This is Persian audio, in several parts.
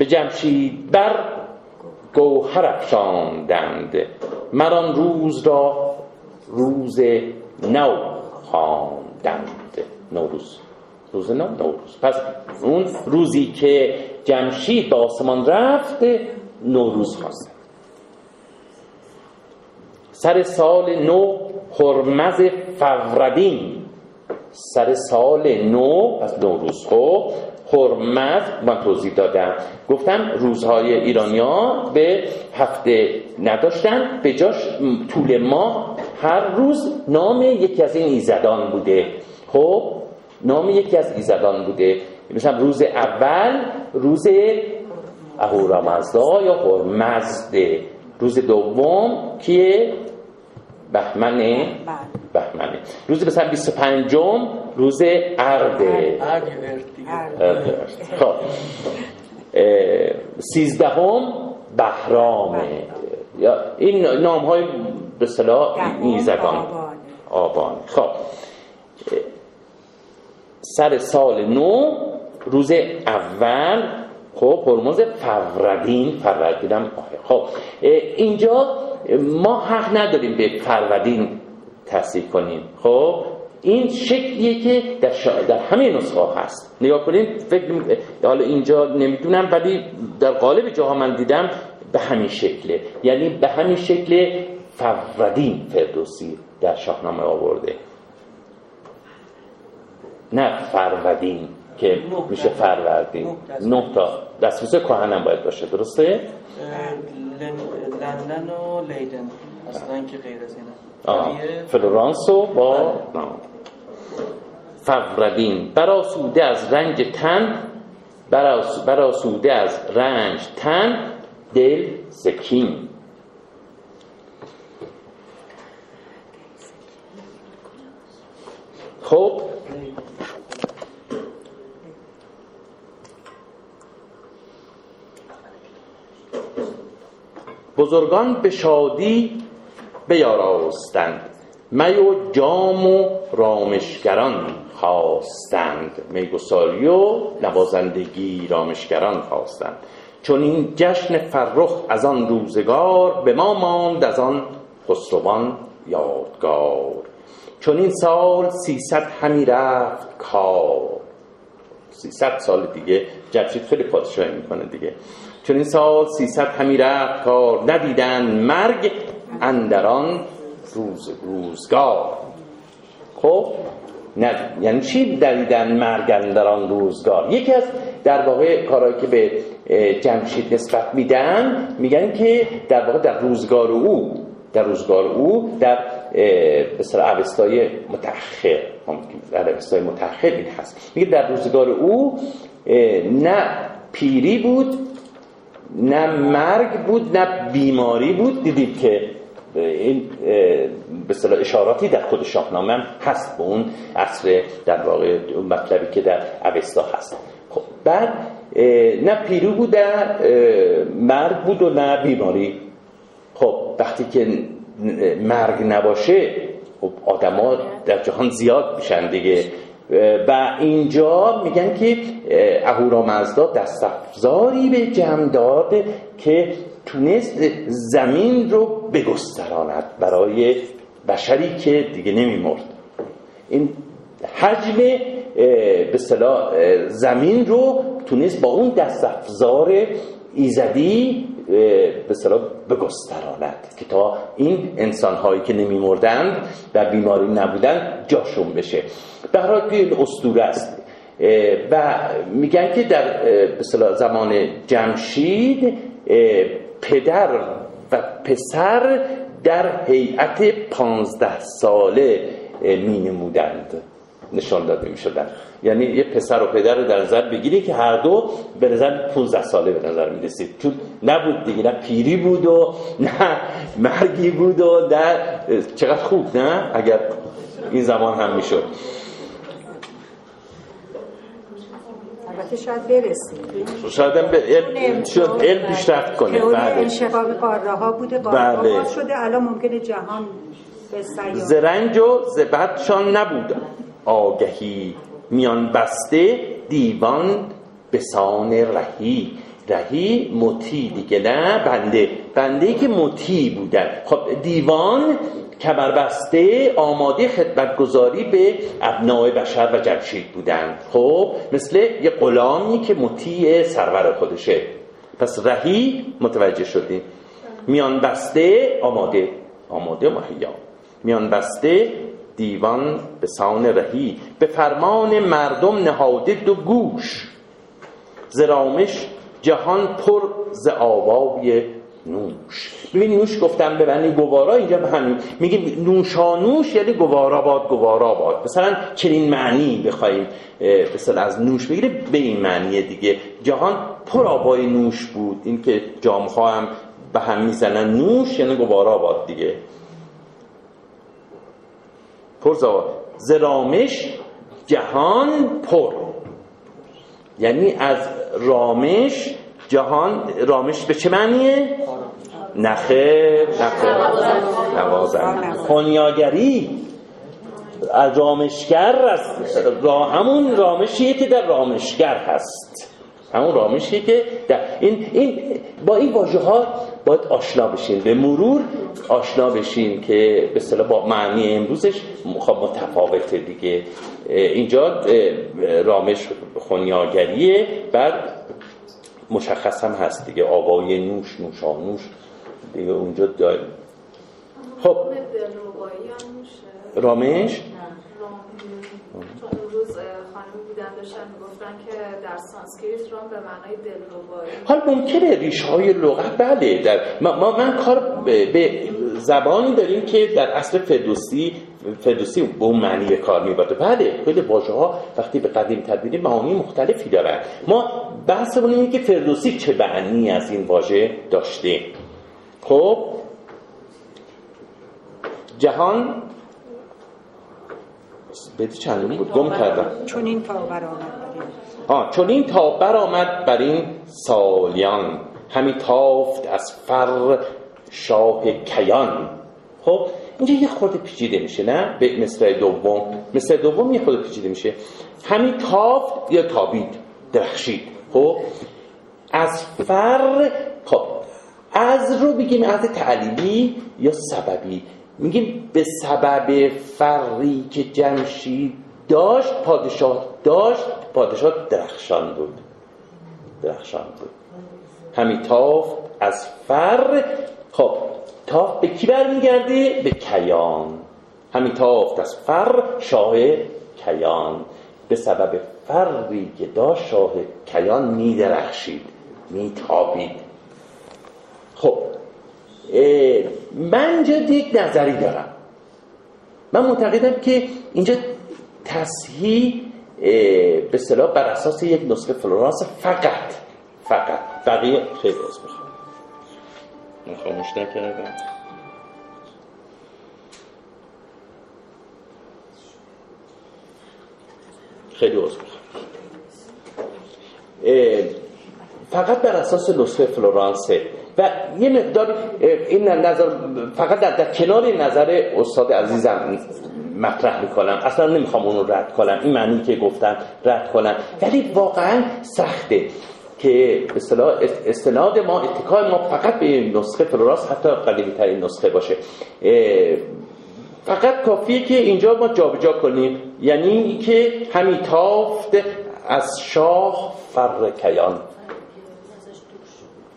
به جمشید بر گوهر افشاندند. مران روز را روز نو خواندند. نوروز روز. نو؟ نوروز پس اون روزی که جمشید به آسمان رفت نوروز خواست. سر سال نو هرمز فوردین سر سال نو از نوروز خب هرمز من توضیح دادم. گفتم روزهای ایرانیا به هفته نداشتن به جاش طول ماه هر روز نام یکی از این ایزدان بوده. خب نام یکی از ایزدان بوده. مثلا روز اول روز اهورامزدا یا هرمزده روز دوم کیه؟ بهمنه. بهمنه. روز مثلا 25 روز ارده. خب. سیزدهم بهرامه یا این نام های به صلاح میزدان آبان خب. سر سال نو روز اول خب هرمز فروردین فروردین خب. اینجا ما حق نداریم به فرودین تصدیق کنیم. خب. این شکلیه که در, در همه نسخه هست. نگاه کنیم فکر حالا اینجا نمی‌دونم ولی در قالب جاها من دیدم به همین شکله. یعنی به همین شکل فردین فردوسی در شاهنامه آورده. نه فرودین که میشه فروردین. نه تا دستوسه کهنم باید باشه درسته؟ لندن و لیدن. اصلا که غیر از اینه فلورانس و با فوردین براسوده از رنج تن براسوده از رنج تن دل سکین. خب بزرگان به شادی بیاراستند. می و جام و رامشگران خواستند. میگساری و نوازندگی رامشگران خواستند. چون این جشن فرخ از آن روزگار به ما ماند از آن خسروان یادگار. چون این سال سیصد همی رفت کار. سیصد سال دیگه جمشید خیلی پادشاهی می‌کنه دیگه. چون این سال سیصد همی رفت کار. ندیدن مرگ اندران روز روزگار. خب نه یعنی چی ندیدن مرگ اندران روزگار؟ یکی از در واقع کارهایی که به جمشید نسبت میدن میگن که در واقع در روزگار او در روزگار او در بسر اوستای متأخر در اوستای متأخر این هست. میگه در روزگار او نه پیری بود نه مرگ بود نه بیماری بود. دیدید که این به اشاراتی در خود شاهنامه هم هست به اون عصر در واقع مطلبی که در اوستا هست. خب بعد نه پیرو بود نه مرگ بود و نه بیماری. خب وقتی که مرگ نباشه خب آدما در جهان زیاد میشن دیگه. و اینجا میگن که اهورامزدا دست افزاری به جمع داد که تونست زمین رو بگستراند برای بشری که دیگه نمیمرد. این حجم به صلاح زمین رو تونست با اون دست افزار ایزدی به صلاح بگستراند که تا این انسان هایی که نمیمردند و بیماری نبودن جاشون بشه. در حال توی این اسطوره است. و میگن که در به زمان جمشید پدر و پسر در هیئت پانزده ساله می نمودند نشان داده می شدن یعنی یه پسر و پدر رو در نظر بگیری که هر دو به نظر 15 ساله به نظر می رسید چون نبود دیگه نه پیری بود و نه مرگی بود و نه چقدر خوب نه؟ اگر این زمان هم می شد البته شاید برسیم. شاید هم علم, شد علم پیشرفت کنه. بله. انشقاق قاره ها بوده. قاره بله. شده. الان ممکنه جهان زرنج و زبدشان نبود آگهی میان بسته دیوان بسان رهی. رهی مطی دیگه نه بنده. بنده که مطی بودن. خب دیوان کمربسته آماده خدمتگذاری به ابناع بشر و جمشید بودن خب مثل یه غلامی که مطیع سرور خودشه. پس رهی متوجه شدیم میان بسته آماده آماده مهیا. میان بسته دیوان به سان رهی. به فرمان مردم نهاده دو گوش. زرامش جهان پر ز آوای نوش. ببین نوش گفتم به معنی گوارا اینجا به همین. میگیم نوشانوش یعنی گوارا باد گوارا باد. مثلا چنین معنی بخوایم مثلا از نوش بگیره به این معنی دیگه. جهان پر آبای نوش بود. این که جامخا هم به هم می‌زنن. نوش یعنی گوارا باد دیگه. پر زرامش جهان پر. یعنی از رامش جهان رامش به چه معنیه؟ نخه نخه نوازن خونیاگری از رامشگر از را همون رامشیه که در رامشگر هست. همون رامشیه که در این, این با این واژه ها باید آشنا بشین. به مرور آشنا بشین که به صلاح با معنی امروزش خب متفاوته دیگه. اینجا رامش خونیاگریه بعد مشخص هم هست دیگه. آوای نوش نوشانوش. دیگه اونجا داریم خب. رامش؟ امروز خانم بودن داشتن می‌گفتن که در سانسکریت رام به معنای دلربایی حال ممکنه ریشه های لغت بله در ما, من کار به زبانی داریم که در اصل فردوسی فردوسی به اون معنی کار میبرده بله خیلی واژه ها وقتی به قدیم تبدیلی معانی مختلفی دارن. ما بحثمون اینه که فردوسی چه معنی از این واژه داشته خب جهان بدی چند بود؟ گم کردم. چون این تا آه چون این. تا برآمد بر این سالیان. همی تافت از فر شاه کیان. خب اینجا یه خورده پیچیده میشه نه؟ به مصرع دوم. مصرع دوم یه خورده پیچیده میشه. همین تافت یا تابید؟ درخشید. خب از فر خب از رو بگیم از تعلیمی یا سببی؟ میگیم به سبب فری که جمشید داشت پادشاه داشت پادشاه درخشان بود. درخشان بود. همین تافت از فر. خب تافت به کی برمیگرده؟ به کیان. همین تافت از فر شاه کیان. به سبب فری که داشت شاه کیان میدرخشید میتابید. خب من جد یک نظری دارم. من معتقدم که اینجا تصحیح به صلاح بر اساس یک نسخه فلورانس فقط فقط. بقیه خیلی از بخوام من خاموش نکردم. خیلی عوض فقط بر اساس نسخه فلورانسه و یه مقدار این نظر فقط در, در کنار نظر استاد عزیزم مطرح می‌کنم. اصلا نمی‌خوام اونو رد کنم. این معنی که گفتم رد کنم. ولی واقعا سخته که استناد ما اتکای ما فقط به نسخه فلوراس حتی قدیمی ترین نسخه باشه. فقط کافیه که اینجا ما جابجا کنیم. یعنی که همی تافت از شاه فر کیان.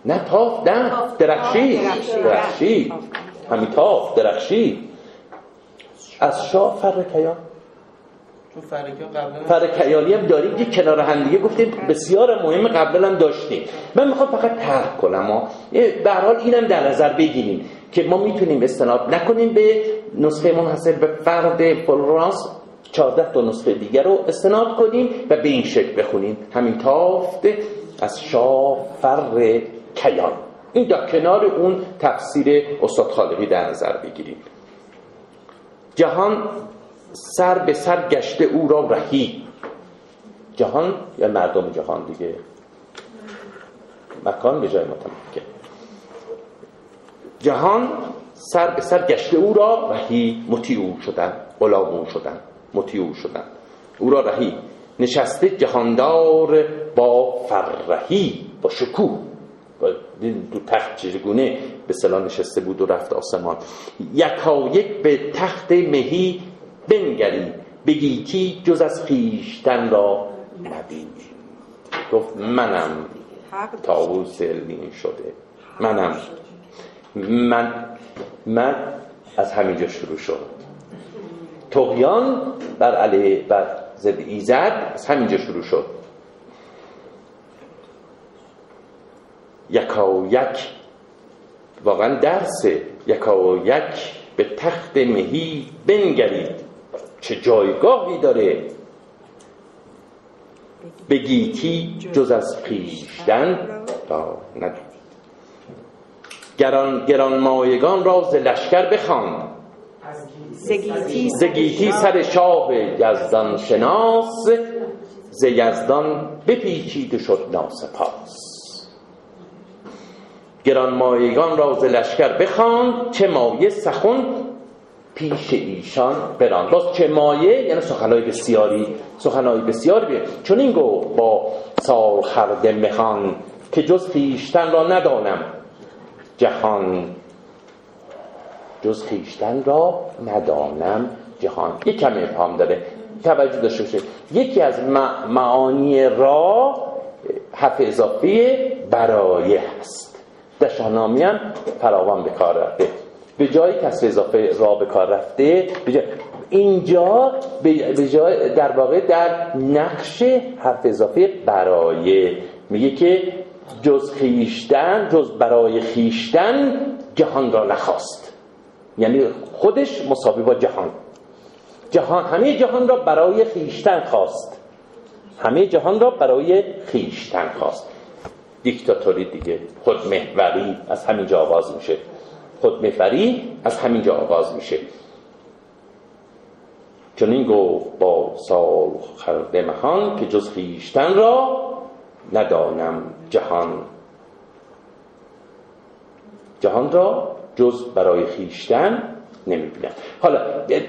نه تاف نه درخشی. درخشی. همی تاف درخشی. از شاه فر کیان فرکیانی هم داریم که کنار هم دیگه گفتیم بسیار مهم قبلا هم داشتیم. من می‌خوام فقط ترک کنم به حال اینم در نظر بگیریم که ما می‌تونیم استناد نکنیم به نسخه منحصر به فرد فلورانس. 14 تا نسخه دیگر رو استناد کنیم و به این شکل بخونیم. همین تافت از شاه فر کیان. این در کنار اون تفسیر استاد خالقی در نظر بگیریم. جهان سر به سر گشته او را رهی. جهان یا مردم جهان دیگه؟ مکان به جای متمکن. جهان سر به سر گشته او را رهی. مطیع او شدن غلام او شدن مطیع او شدن. او را رهی. نشسته جهاندار با فرهی با شکوه. دو تخت چگونه به سلام نشسته بود و رفت آسمان. یکا یک به تخت مهی بنگری بگیتی جز از خیشتن را ندید گفت منم. تاووس علمین شده. منم. من من از همینجا شروع شد. تقیان بر علیه بر ضد ایزد از همینجا شروع شد. یکا یک واقعا درسه یکا یک به تخت مهی بنگرید. چه جایگاهی داره به گیتی جز از خیشتن را ندید. گران, گران مایگان را ز لشکر بخوان زگیتی سر شاه یزدان شناس. ز یزدان بپیچید و شد ناسپاس. گران مایگان را ز لشکر بخوان چه مایه سخن پیش ایشان بران. باز چه مایه؟ یعنی سخنهای بسیاری سخنهای بسیاری بیه. چون این گو با سال خرده مخان که جز خیشتن را ندانم جهان. جز خیشتن را ندانم جهان. یک کمی افهام داره. توجه داشته باشه. یکی از معانی را حرف اضافی برای هست در شاهنامه هم فراوان به کار رفته. به جای کسر اضافه را به کار رفته اینجا به جای در واقع در نقش حرف اضافه برای. میگه که جز خیشتن جز برای خیشتن جهان را نخواست. یعنی خودش مساوی با جهان. جهان همه جهان را برای خیشتن خواست. همه جهان را برای خیشتن خواست. دیکتاتوری دیگه. خودمحوری از همینجا آغاز میشه. خودمحوری از همینجا آغاز میشه. چون این گو با سال خرده مهان که جز خیشتن را ندانم جهان. جهان را جز برای خیشتن نمی‌بینم. حالا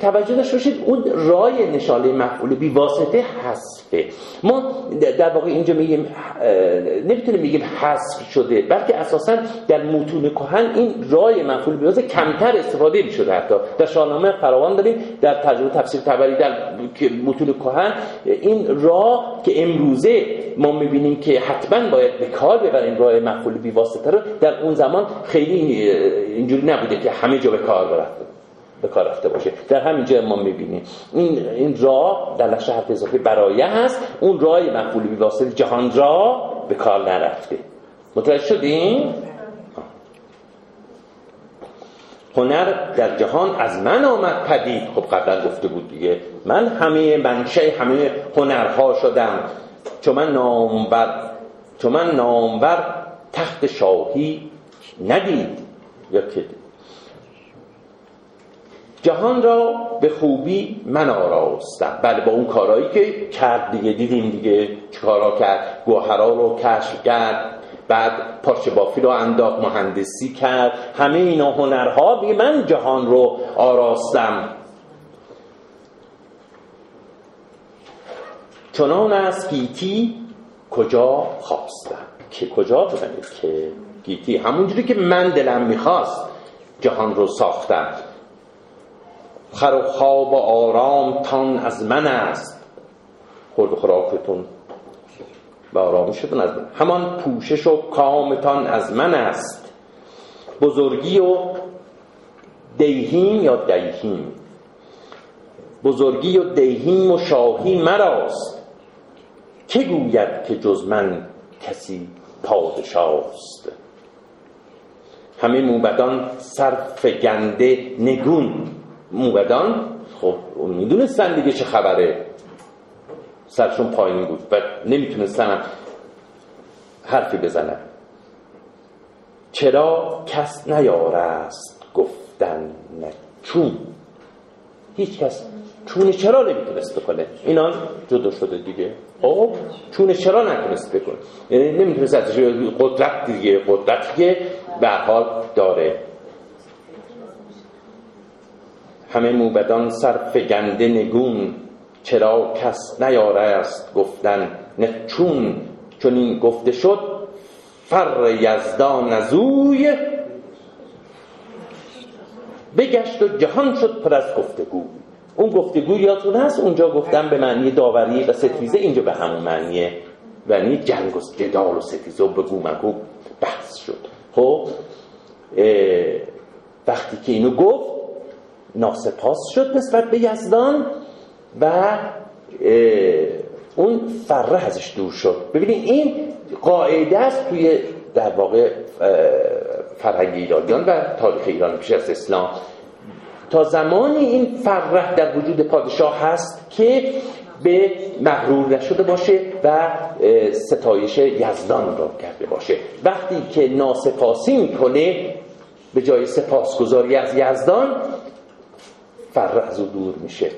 توجه داشته باشید اون رای نشاله مفعول بی واسطه حذفه. ما در واقع اینجا میگیم نمی‌تونیم میگیم حذف شده بلکه اساسا در متون کهن این رای مفعول بی واسطه کمتر استفاده می‌شده حتی. در شاهنامه فراوان داریم در ترجمه تفسیر تبری در متون کهن این را که امروزه ما می‌بینیم که حتما باید به کار ببریم رای مفعول بی واسطه رو در اون زمان خیلی اینجوری نبوده که همه جا به کار برفته. به کار رفته باشه. در همین جای ما می‌بینیم. این این راه در نقش حرف اضافه برایه هست. اون راه مفعول واسطه جهان را به کار نرفته. متوجه شدیم هنر در جهان از من آمد پدید. خب قبلا گفته بود دیگه. من همه منشه همه هنرها شدم. چون من نامور چون من نامور تخت شاهی ندید. یا که جهان را به خوبی من آراستم. بله با اون کارهایی که کرد دیگه دیدیم دیگه کارا کرد. گوهرا رو کشف کرد بعد پارچه بافی رو انداخت مهندسی کرد. همه اینا هنرها بی من جهان رو آراستم. چنان از گیتی کجا خواستم؟ که کجا بزنید که گیتی؟ همونجوری که من دلم می‌خواست جهان رو ساختم. خر و خواب و آرام تان از من است. خورد و خوراکتون و آرامشتون از من. همان پوشش و کامتان از من است. بزرگی و دیهیم یا دیهیم؟ بزرگی و دیهیم و شاهی مراست. که گوید که جز من کسی پادشاست؟ همه موبدان سرفگنده نگون. موبدان خب می‌دونستن دیگه چه خبره. سرشون پایین بود و نمی‌تونستن حرفی بزنن. چرا کس نیارست گفتن نه؟ چون؟ هیچ کس. چون چرا نمی‌تونست بکنه؟ اینان جدا شده دیگه. خب چون چرا نتونست بکنه؟ یعنی نمی‌تونست قدرت دیگه قدرت که به داره. همه موبدان سر فگنده نگون چرا کس نیاره است گفتن نه چون؟ چون این گفته شد فر یزدان ازوی بگشت و جهان شد پر از گفتگو. اون گفتگو یادتون هست؟ اونجا گفتم به معنی داوری و ستیزه اینجا به همون معنیه. یعنی جنگ و جدال و ستیزه و بگو مگو بحث شد. خب وقتی که اینو گفت ناسپاس شد نسبت به یزدان و اون فره ازش دور شد. ببینید این قاعده است توی در واقع فرهنگ ایرانیان و تاریخ ایران پیش از اسلام. تا زمانی این فرح در وجود پادشاه هست که به مغرور نشده باشه و ستایش یزدان را کرده باشه. وقتی که ناسپاسی می‌کنه به جای سپاسگزاری از یزدان فرح از او دور میشه.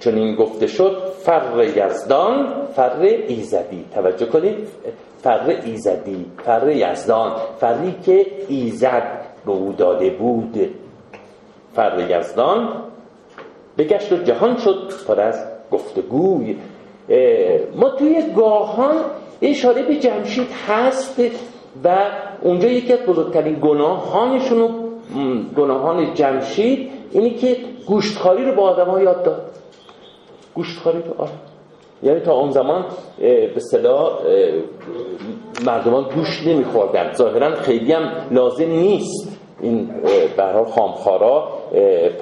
چون این گفته شد فر یزدان فر ایزدی. توجه کنید فر ایزدی فر یزدان. فری که ایزد به او داده بود. فر یزدان بگشت و جهان شد پر از گفتگوی. ما توی گاهان اشاره به جمشید هست و اونجا یکی از بزرگترین گناهانشون گناهان جمشید اینی که گوشتخاری رو با آدم ها یاد داد. گوشتخاری رو آره. یعنی تا اون زمان به صدا مردمان گوشت نمیخوردن. ظاهرا خیلی هم لازم نیست این برای خامخارا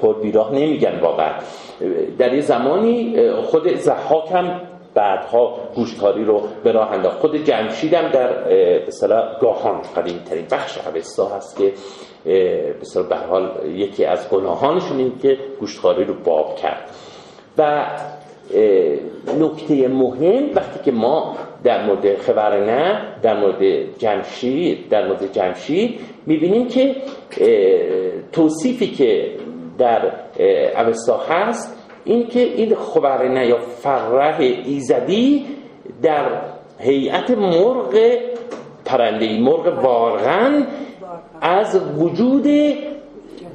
پر بیراه نمیگن واقعا. در یه زمانی خود زحاک هم بعدها گوشتکاری رو به راه انداخت. خود جمشید هم در مثلا گاهان قدیم ترین بخش اوستا هست که مثلا به حال یکی از گناهانشون این که گوشتکاری رو باب کرد. و نکته مهم وقتی که ما در مورد خبرنه در مورد جمشید در مورد جمشید می‌بینیم که توصیفی که در اوستا هست این که این خبرنه یا فرح ایزدی در هیئت مرغ پرنده مرغ وارغن از وجود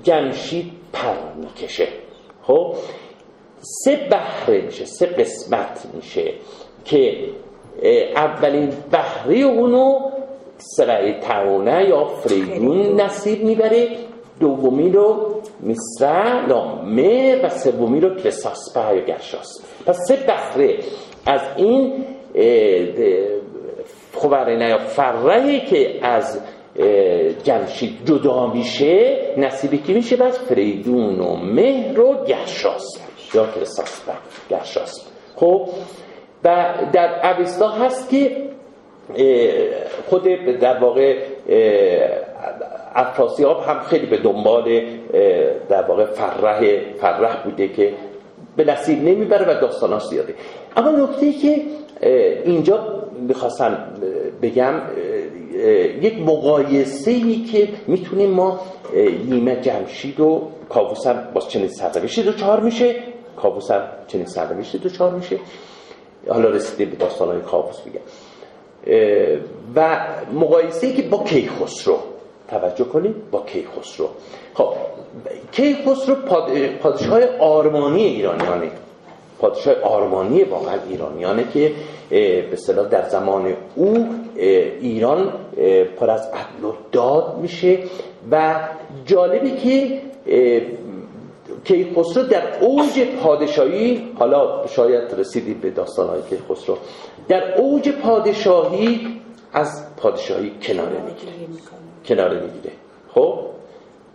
جمشید پر می‌کشه. خب سه بحره میشه سه قسمت میشه که اولین بحره اونو سرعی ترونه یا فریدون نصیب می‌بره. دومی رو میسره لامه و سومی رو کلساسپه یا گرشاس پس سه بحره از این خبرنه یا فرهی که از جمشید جدا میشه نصیبی که میشه؟ بس فریدون و مهر و گرشاس یا کلساسپه گرشاس خب و در اوستا هست که خود در واقع افراسیاب هم خیلی به دنبال در واقع فرح فرح بوده که به نصیب نمی‌بره و داستاناش زیاده. اما نکته که اینجا می‌خواستم بگم یک مقایسه ای که می‌تونیم ما نیمه جمشید و کابوس هم باز چنین سرنوشتی دو چهار میشه. کابوس هم چنین سرنوشتی دو چهار میشه. حالا رسیده به داستان های کابوس بگم و مقایسه که با کیخسرو توجه کنید با کیخسرو. خب کیخسرو پادشاه آرمانی ایرانیانه. پادشاه آرمانی واقعا ایرانیانه که به صلاح در زمان او ایران پر از عدل و داد میشه و جالبه که کیخسرو در اوج پادشاهی حالا شاید رسیدید به داستانهای کیخسرو در اوج پادشاهی از پادشاهی کناره می‌گیره. کناره می‌گیره خب؟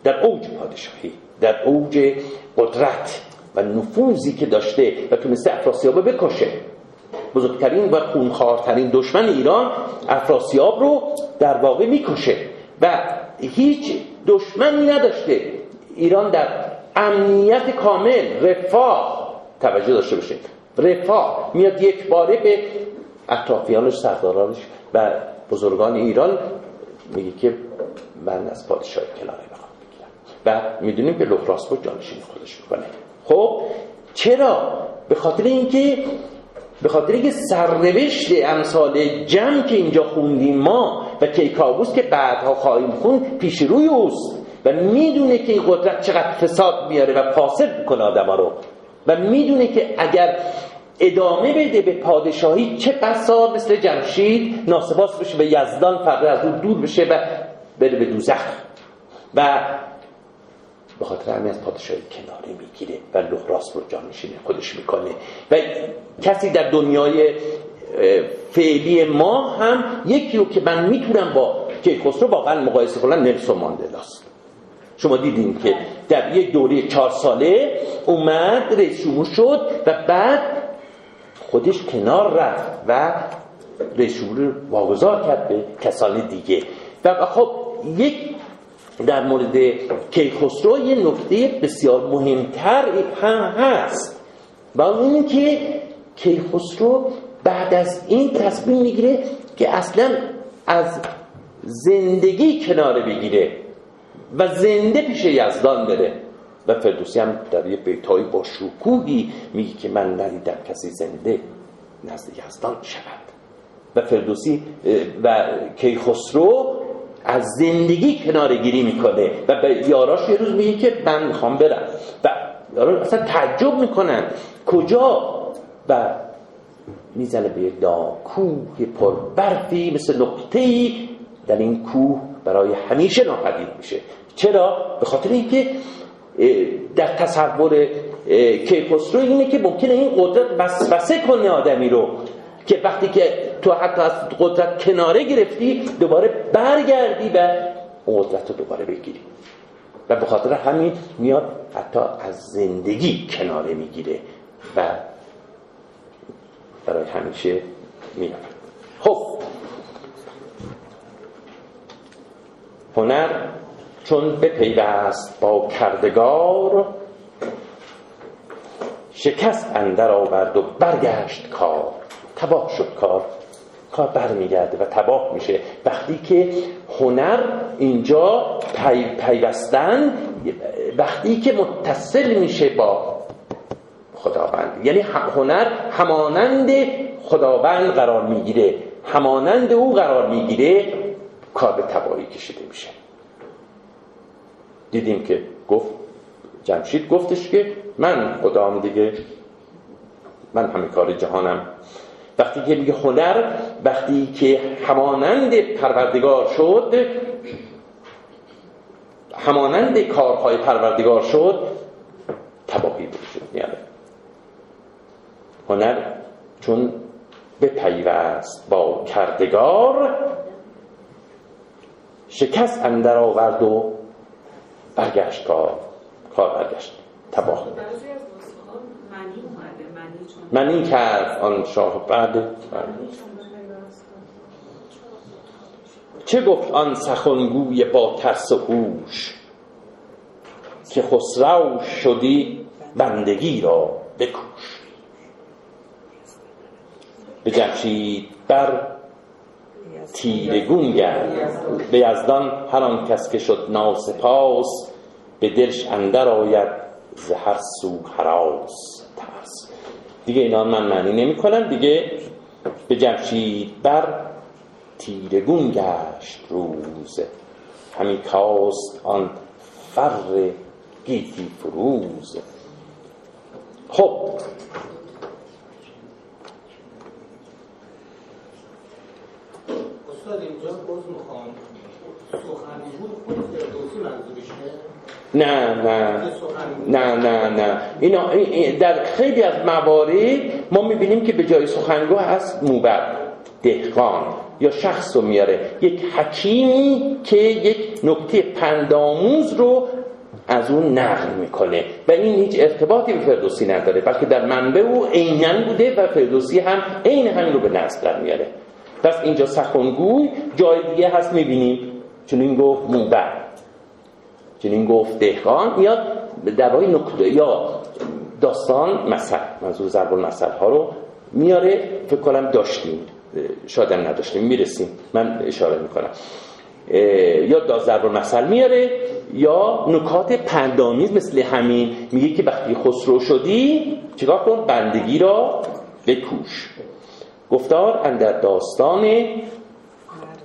در اوج پادشاهی در اوج قدرت و نفوذی که داشته و تونسته افراسیاب بکشه. بزرگترین و خونخوارترین دشمن ایران افراسیاب رو در واقع می‌کشه و هیچ دشمنی نداشته. ایران در امنیت کامل رفاه توجه داشته باشه. رفاه میاد یک باره به اطرافیانش سردارانش و بزرگان ایران میگه که من از پادشاه کناره بخوام بگیرم. و می‌دونیم که لخراسپور جانشین خودش می‌کنه. خب چرا؟ به خاطر اینکه به خاطر اینکه سرنوشت امثال جمع که اینجا خوندیم ما و کیکاووس که بعدها خواهیم خون پیش روی اوست. و می‌دونه که این قدرت چقدر فساد میاره و فاسد می‌کنه آدم رو. و می‌دونه که اگر ادامه بده به پادشاهی چه بسا مثل جمشید ناسباس بشه به یزدان فرده از اون دور بشه و بره به دوزخ و به خاطر همین از پادشاهی کناری می‌گیره و لحراس رو جانشین خودش می‌کنه. و کسی در دنیای فعلی ما هم یکی رو که من می‌تونم با کیخسرو واقعا مقایسه کنم نلسون ماندلاست. شما دیدین که در یک دوره چهار ساله اومد رئیس جمهور شد و بعد خودش کنار رفت و رئیس جمهور واگذار کرد به کسان دیگه. و خب یک در مورد کیخسرو یه نکته بسیار مهمتر هم هست. و اون که کیخسرو بعد از این تصمیم می‌گیره که اصلا از زندگی کناره بگیره و زنده پیش یزدان بره. و فردوسی هم در یه بیتای با شکوهی میگه که من ندیدم کسی زنده نزد یزدان شود. و فردوسی و کیخسرو از زندگی کناره گیری می‌کنه. و به یاراش یه روز میگه که من می‌خوام برم. و یارا اصلا تعجب می‌کنن. کجا؟ و می‌زنه به دا کوه پر برفی مثل نقطه ای در این کوه برای همیشه ناپدید میشه. چرا؟ به خاطر اینکه در تصور کیخسرو اینه که ممکنه این قدرت وسوسه کنه آدمی رو. که وقتی که تو حتی از قدرت کناره گرفتی دوباره برگردی و قدرت رو دوباره بگیری. و به خاطر همین میاد حتی از زندگی کناره می‌گیره و برای همیشه میاد. خب. هنر چون بپیوست با کردگار شکست اندر آورد و برگشت کار. تباه شد. کار کار برمیگرده و تباه میشه. وقتی که هنر اینجا پی، پیوستن وقتی که متصل میشه با خداوند. یعنی هنر همانند خداوند قرار می‌گیره. همانند او قرار می‌گیره کار به تباهی کشیده میشه. دیدیم که گفت جمشید گفتش که من خدام دیگه من همه کار جهانم. وقتی که میگه هنر وقتی که همانند پروردگار شد همانند کارهای پروردگار شد تباهی وجود میاره هنر چون به پیوست با کردگار شکست اندر آورد و برگشت کار کار برگشت. تباه. منی کرد آن شاه بعد. چه گفت آن سخنگوی با ترس و هوش؟ که خسرو شدی بندگی را بکوش. به جمشید بر تیرگون گرد. به یزدان هر آن کس که شد ناسپاس به دلش اندر آید ز هر سو ترس دیگه اینا من معنی نمی کنم دیگه به جمشید بر تیرگون گشت روز همین کاست آن فر گیتی فروز خب. استاد اینجا منظورشه نه نه. نه نه نه. اینا در خیلی از موارد ما می‌بینیم که به جای سخنگو هست موبد دهقان یا شخص رو میاره. یک حکیمی که یک نکته پنداموز رو از اون نقل می‌کنه. و این هیچ ارتباطی به فردوسی نداره بلکه در منبع او عینا بوده و فردوسی هم عین همین رو به نصب در میاره. پس اینجا سخنگوی جای دیگه هست می‌بینیم. چون این گفت موبد چنین گفت دهقان میاد درباره نکته یا داستان مثل منظور ضرب المثل ها رو میاره. فکر کنم داشتیم. شاید نداشتیم. می‌رسیم. من اشاره می‌کنم. یا دا ضرب المثل میاره یا نکات پندامیز مثل همین. میگه که وقتی خسرو شدی چیکار کن؟ بندگی را بکوش. گفتار اندر داستان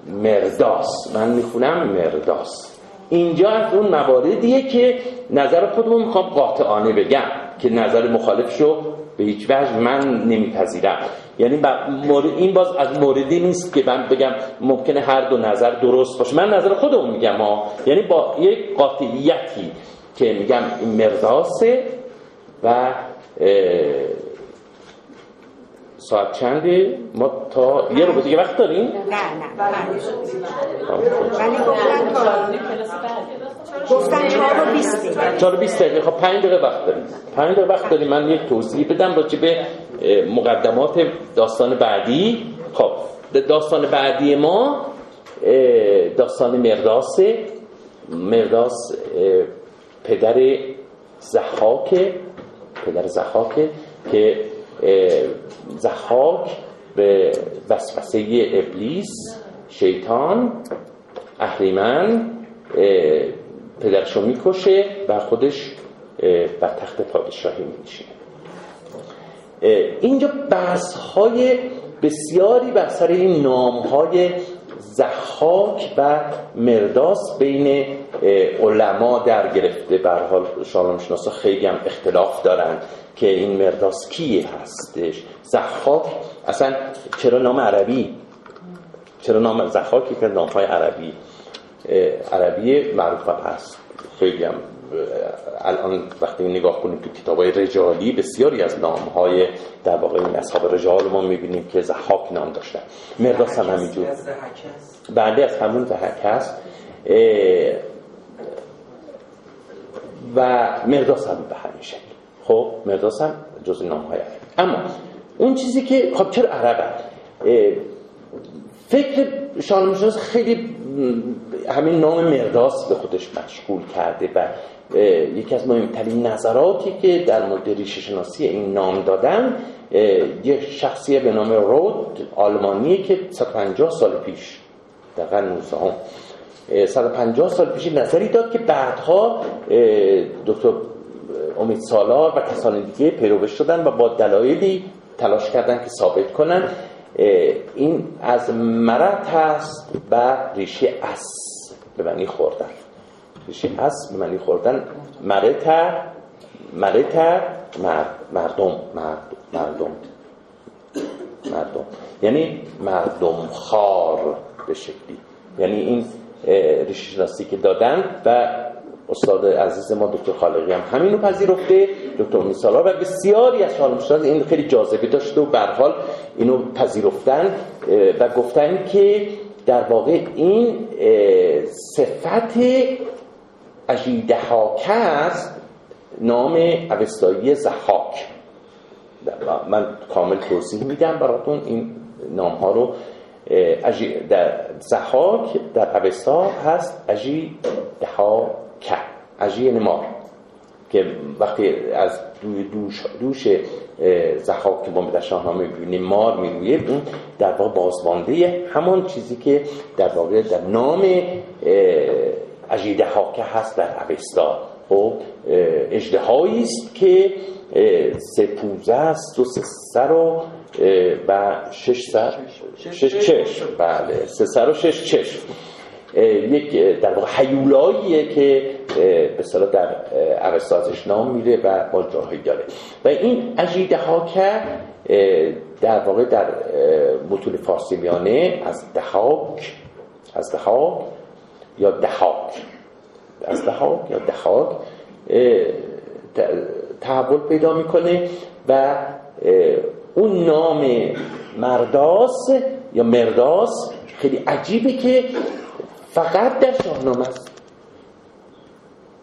مرداس. من می‌خونم مرداس. اینجا از اون مواردیه که نظر خودمون می‌خوام قاطعانه بگم که نظر مخالفشو به هیچ وجه من نمیپذیرم. یعنی این باز از موردی نیست که من بگم ممکنه هر دو نظر درست باشه. من نظر خودمون میگم ها. یعنی با یک قاطعیتی که میگم این مرداسه و ساعت چنده ما تا یه رو دیگه وقت داریم؟ نه نه. گفتن چهار و بیست چهار و بیست دقیقه. خب پنج دقیقه وقت داریم. پنج دقیقه وقت داریم. من یک توضیح بدم راجع به مقدمات داستان بعدی. خب داستان بعدی ما داستان مرداس مرداس پدر زحاک پدر زحاک که زحاک به وسوسه ابلیس شیطان اهریمن پدرشو می‌کشه و خودش بر تخت پادشاهی میشه اینجا بحث های بسیاری بر سر این نام های زحاک و مرداس بین علما در گرفته. بر حال شناسا خیلی هم اختلاف دارن که این مرداس کیه هستش. زحاک اصلا چرا نام عربی؟ چرا نام زحاکی که نام های عربی عربی معروف هست. خیلی هم الان وقتی نگاه کنیم تو کتاب های رجالی بسیاری از نام های در واقع این اصحاب رجال ما می‌بینیم که زحاک نام داشتن. مرداس هم همینجور بعدی از همون زحک هست. و مرداس هم به همین شکل. خب مرداس هم جز نام های اما اون چیزی که خب چرا عرب فکر شاهنامه خیلی همین نام مرداس به خودش مشغول کرده و یکی از مهمترین نظراتی که در مورد ریشه شناسی این نام دادن یه شخصیه به نام رود آلمانیه که 150 سال پیش در قرن 19 150 سال پیش نظری داد که بعدها دکتر امید سالار و کسان دیگه پیروش شدن و با دلایلی تلاش کردن که ثابت کنن این از مرد هست و ریشه اس به معنی خوردن. ریشه اس به معنی خوردن. مرت مرت مرد مردم مرد مردم. مردم. یعنی مردم خار به شکلی. یعنی این ریشه شناسی که دادن و استاد عزیز ما دکتر خالقی هم همینو پذیرفته. دکتر میسالا و بسیاری از شاهنامه‌نویسان این خیلی جاذبه داشته و به حال اینو پذیرفتن و گفتن که در واقع این صفت اجیدهاکه است نام اوستایی زحاک من کامل توضیح میدم براتون این نام ها رو در زحاک در اوستا هست اجی که اجی نمار که وقتی از دوش, دوش زحاک که ما در شاهنامه ببینیم مار میرویه اون در واقع بازمانده همان چیزی که در واقع در نام اجیده که هست در اوستا. خب اجدهایی است که سه پوزه است و سه سر و و شش سر شش چشم. بله سه سر و شش چشم. یک در واقع حیولاییه که به صلاح در اوستازش نام میره و با جاهایی داره. و این اجیده ها که در واقع در متون فارسی میانه از دهاک از دهاک یا دهاک از دهاک یا دهاک تحول پیدا می‌کنه و اون نام مرداس یا مرداس خیلی عجیبه که فقط در شاهنامه است.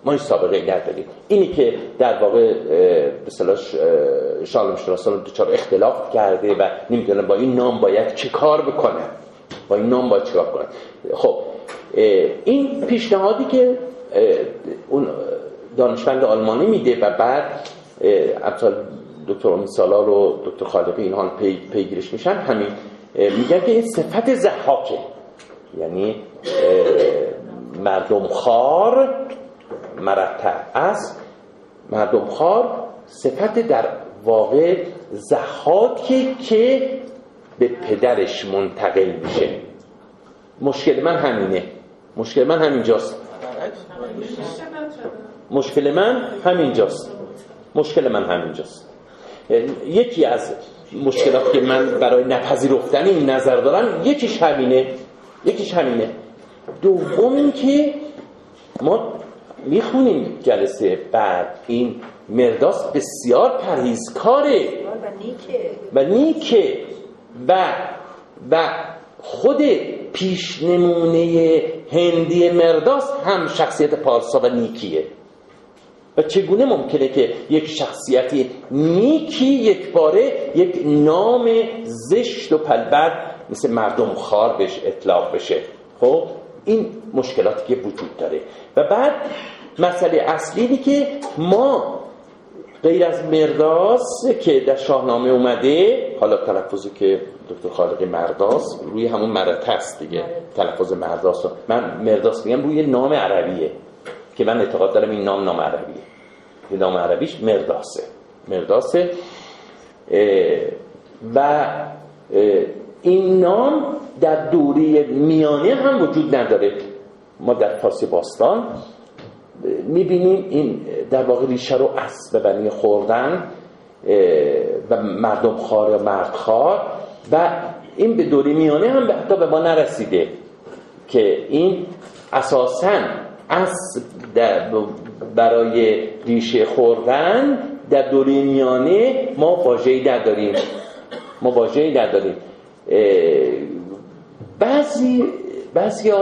ما این سابقه نداریم. اینی که در واقع به صلاح شالم شناسان دچار اختلاف کرده و نمی‌دونم با این نام باید چه کار بکنه. با این نام باید چه کار کنه خب این پیشنهادی که اون دانشمند آلمانی میده و بعد امثال دکتر امی سالار و دکتر خالقی اینها پی، پیگیرش میشن همین میگن که این صفت زحاکه. یعنی مردم خار مرتع است. مردم خار صفت در واقع زحاکی که به پدرش منتقل میشه. مشکل من همینه. مشکل من همینجاست. مشکل من همینجاست. مشکل من همینجاست. یکی از مشکلات که من برای نپذیرفتن این نظر دارم یکیش همینه. یکیش همینه. دوم که ما می‌خونیم جلسه بعد این مرداس بسیار پرهیزکاره. و نیکه. و و خود پیشنمونه هندی مرداس هم شخصیت پارسا و نیکیه. و چگونه ممکنه که یک شخصیتی نیکی یک باره یک نام زشت و پلبد مثل مردم خار بهش اطلاق بشه؟ خب این مشکلاتی که وجود داره. و بعد مسئله اصلی که ما غیر از مرداس که در شاهنامه اومده حالا تلفظی که دکتر خالقی مرداس روی همون مرت هست دیگه. تلفظ مرداس من مرداس میگم روی نام عربیه. که من اعتقاد دارم این نام نام عربیه. نام عربیش مرداسه. مرداسه و این نام در دوره میانه هم وجود نداره. ما در فارسی باستان می‌بینیم این در واقع ریشه رو اسب بنی خوردن و مردم خار یا مرد خار و این به دوره میانه هم حتی به ما نرسیده که این اساسا اسب برای ریشه خوردن در دوره میانه ما واژه‌ای نداریم. ما واژه‌ای نداریم. بعضی بعضی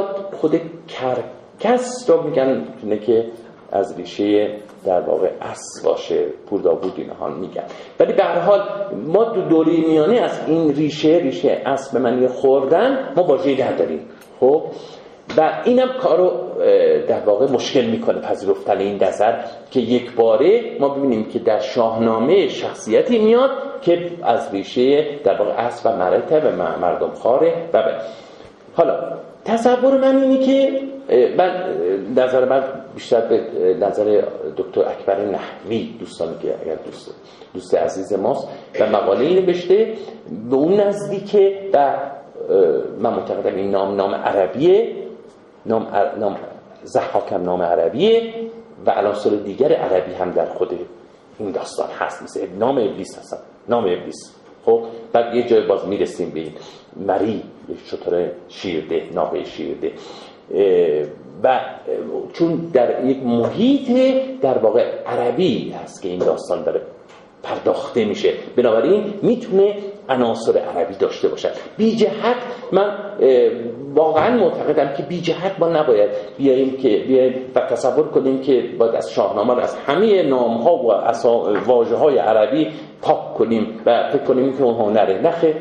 خود کرکس رو میگن که از ریشه در واقع اس باشه پوردابود اینها میگن. ولی به هر حال ما دو دوره میانه از این ریشه ریشه اس به معنی خوردن ما واژه‌ای نداریم. خب؟ و اینم کارو در واقع مشکل می‌کنه پذیرفتن این نظر که یک باره ما ببینیم که در شاهنامه شخصیتی میاد که از ریشه در واقع اصل و مرتب مردم خاره. و حالا تصور من اینه که من نظر من بیشتر به نظر دکتر اکبر نحوی دوستانی که اگر دوست دوست عزیز ماست و مقاله اینو نوشته به اون نزدیکه و من معتقدم این نام نام عربیه نام, نام زحاکم نام عربیه و عناصر دیگر عربی هم در خود این داستان هست. مثل نام ابلیس هستن نام ابلیس. خب بعد یه جای باز می‌رسیم به این مری شطور شیرده ناقه شیرده. و چون در یک محیط در واقع عربی هست که این داستان داره پرداخته میشه. بنابراین می‌تونه عناصر عربی داشته باشد. بی جهت من واقعا معتقدم که بی جهت ما نباید بیاییم که بیاییم و تصور کنیم که باید از شاهنامه از همه نام ها و واژه های عربی پاک کنیم و فکر کنیم که اون هنره. نخه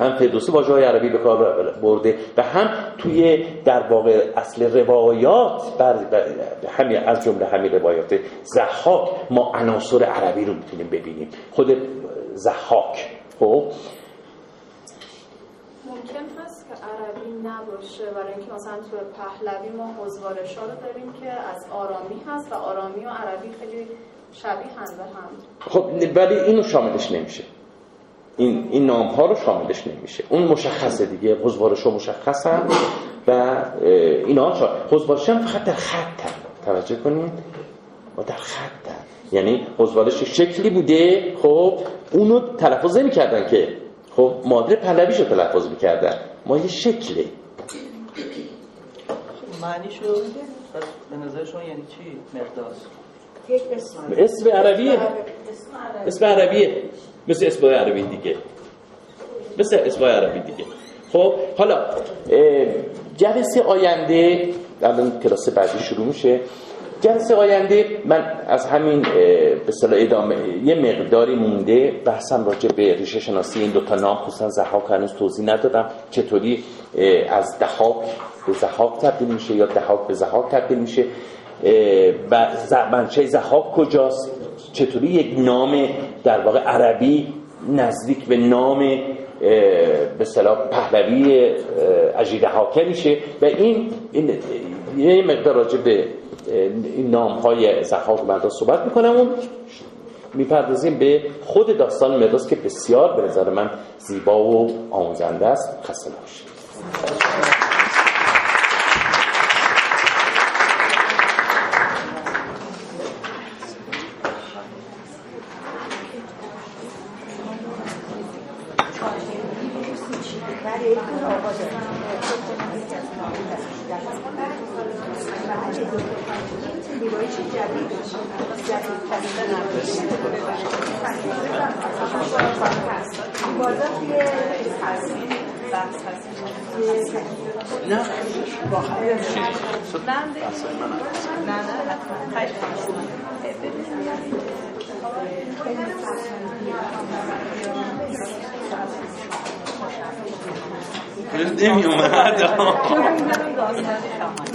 هم فردوسی واژه های عربی به کار برده و هم توی در واقع اصل روایات بر همین از جمله همین روایات زحاک ما عناصر عربی رو می‌تونیم ببینیم. خود زحاک خب ممکن هست که عربی نباشه. برای اینکه مثلا تو پهلوی ما حزوارش رو داریم که از آرامی هست و آرامی و عربی خیلی شبیه هم به هم. خب ولی اینو شاملش نمیشه. این, این نام ها رو شاملش نمیشه. اون مشخصه دیگه. حزوارش ها مشخصن و اینا حزوارش هم فقط در خط توجه کنید. و در خط یعنی حزوارش شکلی بوده. خب اونو تلفظ نمی کردن که خب مادر پهلویش رو تلفظ می‌کردن. ما یه شکله. معنیشو به نظر شما یعنی چی؟ مقداس اسم. عربیه. اسم عربیه. مثل اسم عربی دیگه. مثل اسم عربی دیگه. خب حالا جلسه آینده الان کلاس بعدی شروع میشه. جلسه آینده من از همین به ادامه یه مقداری مونده بحثم راجع به ریشه شناسی این دوتا نام خصوصا زحاک هنوز توضیح ندادم چطوری از دهاک به زحاک تبدیل میشه یا دهاک به زحاک تبدیل میشه و منشه زحاک کجاست؟ چطوری یک نام در واقع عربی نزدیک به نام به صلاح پهلوی عجیده حاکم میشه؟ و این, این یه مقدار راجع به این نام های زحاک مردا صحبت می‌کنم و می‌پردازیم به خود داستان مرداس که بسیار به نظر من زیبا و آموزنده است. خسته نباشید. نه نمی اومد